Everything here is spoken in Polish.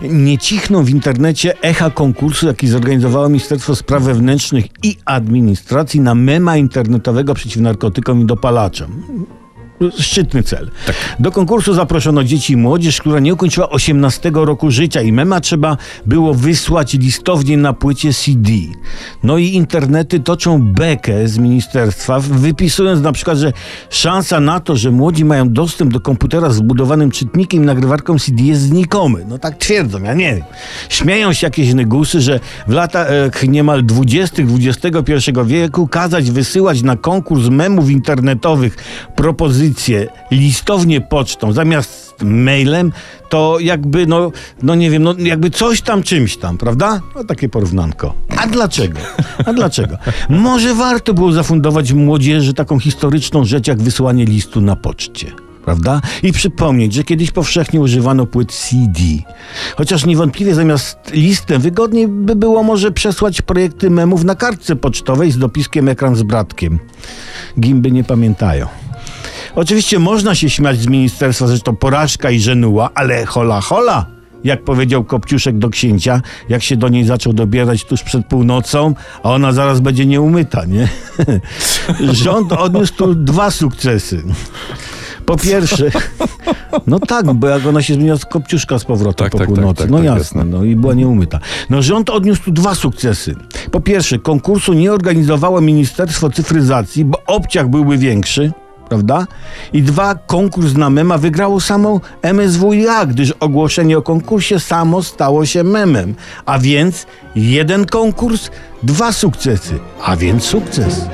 Nie cichną w internecie echa konkursu, jaki zorganizowało Ministerstwo Spraw Wewnętrznych i Administracji na mema internetowego przeciw narkotykom i dopalaczom. Szczytny cel. Do konkursu zaproszono dzieci i młodzież, która nie ukończyła 18 roku życia i mema trzeba było wysłać listownie na płycie CD. No i internety toczą bekę z ministerstwa, wypisując na przykład, że szansa na to, że młodzi mają dostęp do komputera z zbudowanym czytnikiem i nagrywarką CD jest znikomy. No tak twierdzą, ja nie wiem. Śmieją się jakieś negusy, że w latach niemal 20. XXI wieku kazać wysyłać na konkurs memów internetowych propozycje listownie pocztą zamiast mailem, to jakby, no, no nie wiem, no jakby coś tam czymś tam, prawda? No takie porównanko. A dlaczego? A dlaczego? Może warto było zafundować młodzieży taką historyczną rzecz, jak wysłanie listu na poczcie prawda? I przypomnieć, że kiedyś powszechnie używano płyt CD. Chociaż niewątpliwie zamiast listem wygodniej by było może przesłać projekty memów na kartce pocztowej z dopiskiem ekran z bratkiem. Gimby nie pamiętają. Oczywiście można się śmiać z ministerstwa, zresztą porażka i żenuła, ale hola hola! Jak powiedział Kopciuszek do księcia, jak się do niej zaczął dobierać tuż przed północą, a ona zaraz będzie nieumyta, nie? Rząd odniósł tu dwa sukcesy. Po pierwsze, no tak, bo jak ona się zmieniła z kopciuszka z powrotem Tak, po tak, tak, północy. tak, no tak, jasne, jasne. no i była nieumyta. No rząd odniósł tu dwa sukcesy. Po pierwsze, konkursu nie organizowało Ministerstwo Cyfryzacji, bo obciach byłby większy. Prawda? I dwa, konkurs na mema wygrało samo MSWiA, gdyż ogłoszenie o konkursie samo stało się memem. A więc jeden konkurs, dwa sukcesy, a więc sukces.